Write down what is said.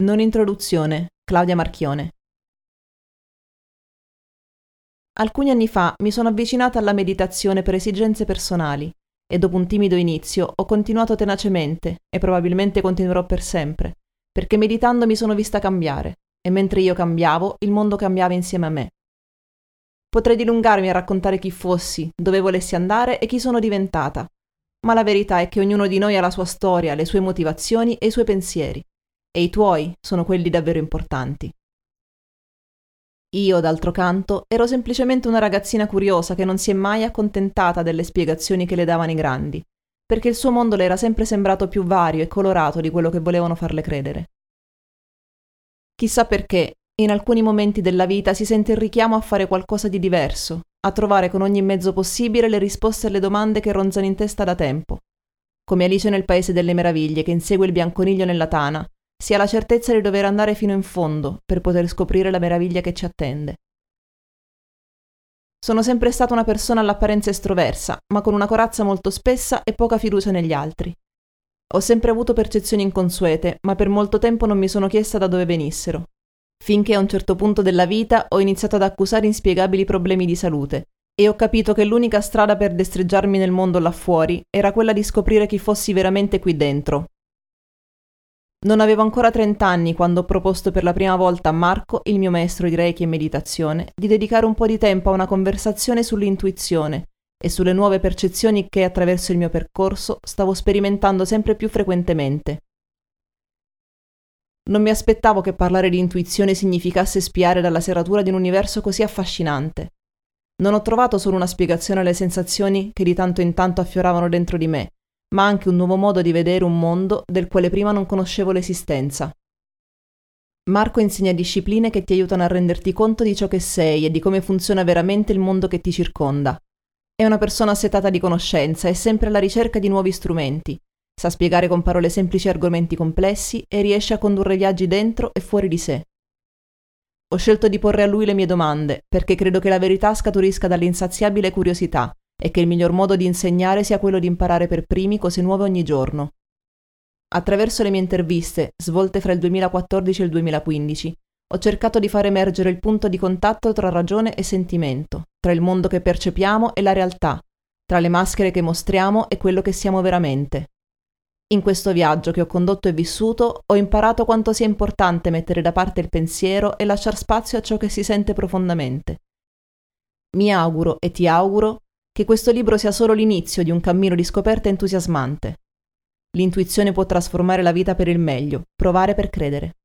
Non introduzione, Claudia Marchione. Alcuni anni fa mi sono avvicinata alla meditazione per esigenze personali e dopo un timido inizio ho continuato tenacemente e probabilmente continuerò per sempre, perché meditando mi sono vista cambiare e mentre io cambiavo il mondo cambiava insieme a me. Potrei dilungarmi a raccontare chi fossi, dove volessi andare e chi sono diventata, ma la verità è che ognuno di noi ha la sua storia, le sue motivazioni e i suoi pensieri e i tuoi sono quelli davvero importanti. Io, d'altro canto, ero semplicemente una ragazzina curiosa che non si è mai accontentata delle spiegazioni che le davano i grandi, perché il suo mondo le era sempre sembrato più vario e colorato di quello che volevano farle credere. Chissà perché, in alcuni momenti della vita si sente il richiamo a fare qualcosa di diverso, a trovare con ogni mezzo possibile le risposte alle domande che ronzano in testa da tempo, come Alice nel Paese delle Meraviglie che insegue il bianconiglio nella tana si ha la certezza di dover andare fino in fondo per poter scoprire la meraviglia che ci attende. Sono sempre stata una persona all'apparenza estroversa, ma con una corazza molto spessa e poca fiducia negli altri. Ho sempre avuto percezioni inconsuete, ma per molto tempo non mi sono chiesta da dove venissero. Finché a un certo punto della vita ho iniziato ad accusare inspiegabili problemi di salute e ho capito che l'unica strada per destreggiarmi nel mondo là fuori era quella di scoprire chi fossi veramente qui dentro, non avevo ancora 30 anni quando ho proposto per la prima volta a Marco, il mio maestro di Reiki e meditazione, di dedicare un po' di tempo a una conversazione sull'intuizione e sulle nuove percezioni che attraverso il mio percorso stavo sperimentando sempre più frequentemente. Non mi aspettavo che parlare di intuizione significasse spiare dalla serratura di un universo così affascinante. Non ho trovato solo una spiegazione alle sensazioni che di tanto in tanto affioravano dentro di me, ma anche un nuovo modo di vedere un mondo del quale prima non conoscevo l'esistenza. Marco insegna discipline che ti aiutano a renderti conto di ciò che sei e di come funziona veramente il mondo che ti circonda. È una persona assetata di conoscenza, è sempre alla ricerca di nuovi strumenti, sa spiegare con parole semplici argomenti complessi e riesce a condurre viaggi dentro e fuori di sé. Ho scelto di porre a lui le mie domande, perché credo che la verità scaturisca dall'insaziabile curiosità e che il miglior modo di insegnare sia quello di imparare per primi cose nuove ogni giorno. Attraverso le mie interviste, svolte fra il 2014 e il 2015, ho cercato di far emergere il punto di contatto tra ragione e sentimento, tra il mondo che percepiamo e la realtà, tra le maschere che mostriamo e quello che siamo veramente. In questo viaggio che ho condotto e vissuto, ho imparato quanto sia importante mettere da parte il pensiero e lasciare spazio a ciò che si sente profondamente. Mi auguro e ti auguro che questo libro sia solo l'inizio di un cammino di scoperta entusiasmante. L'intuizione può trasformare la vita per il meglio, provare per credere.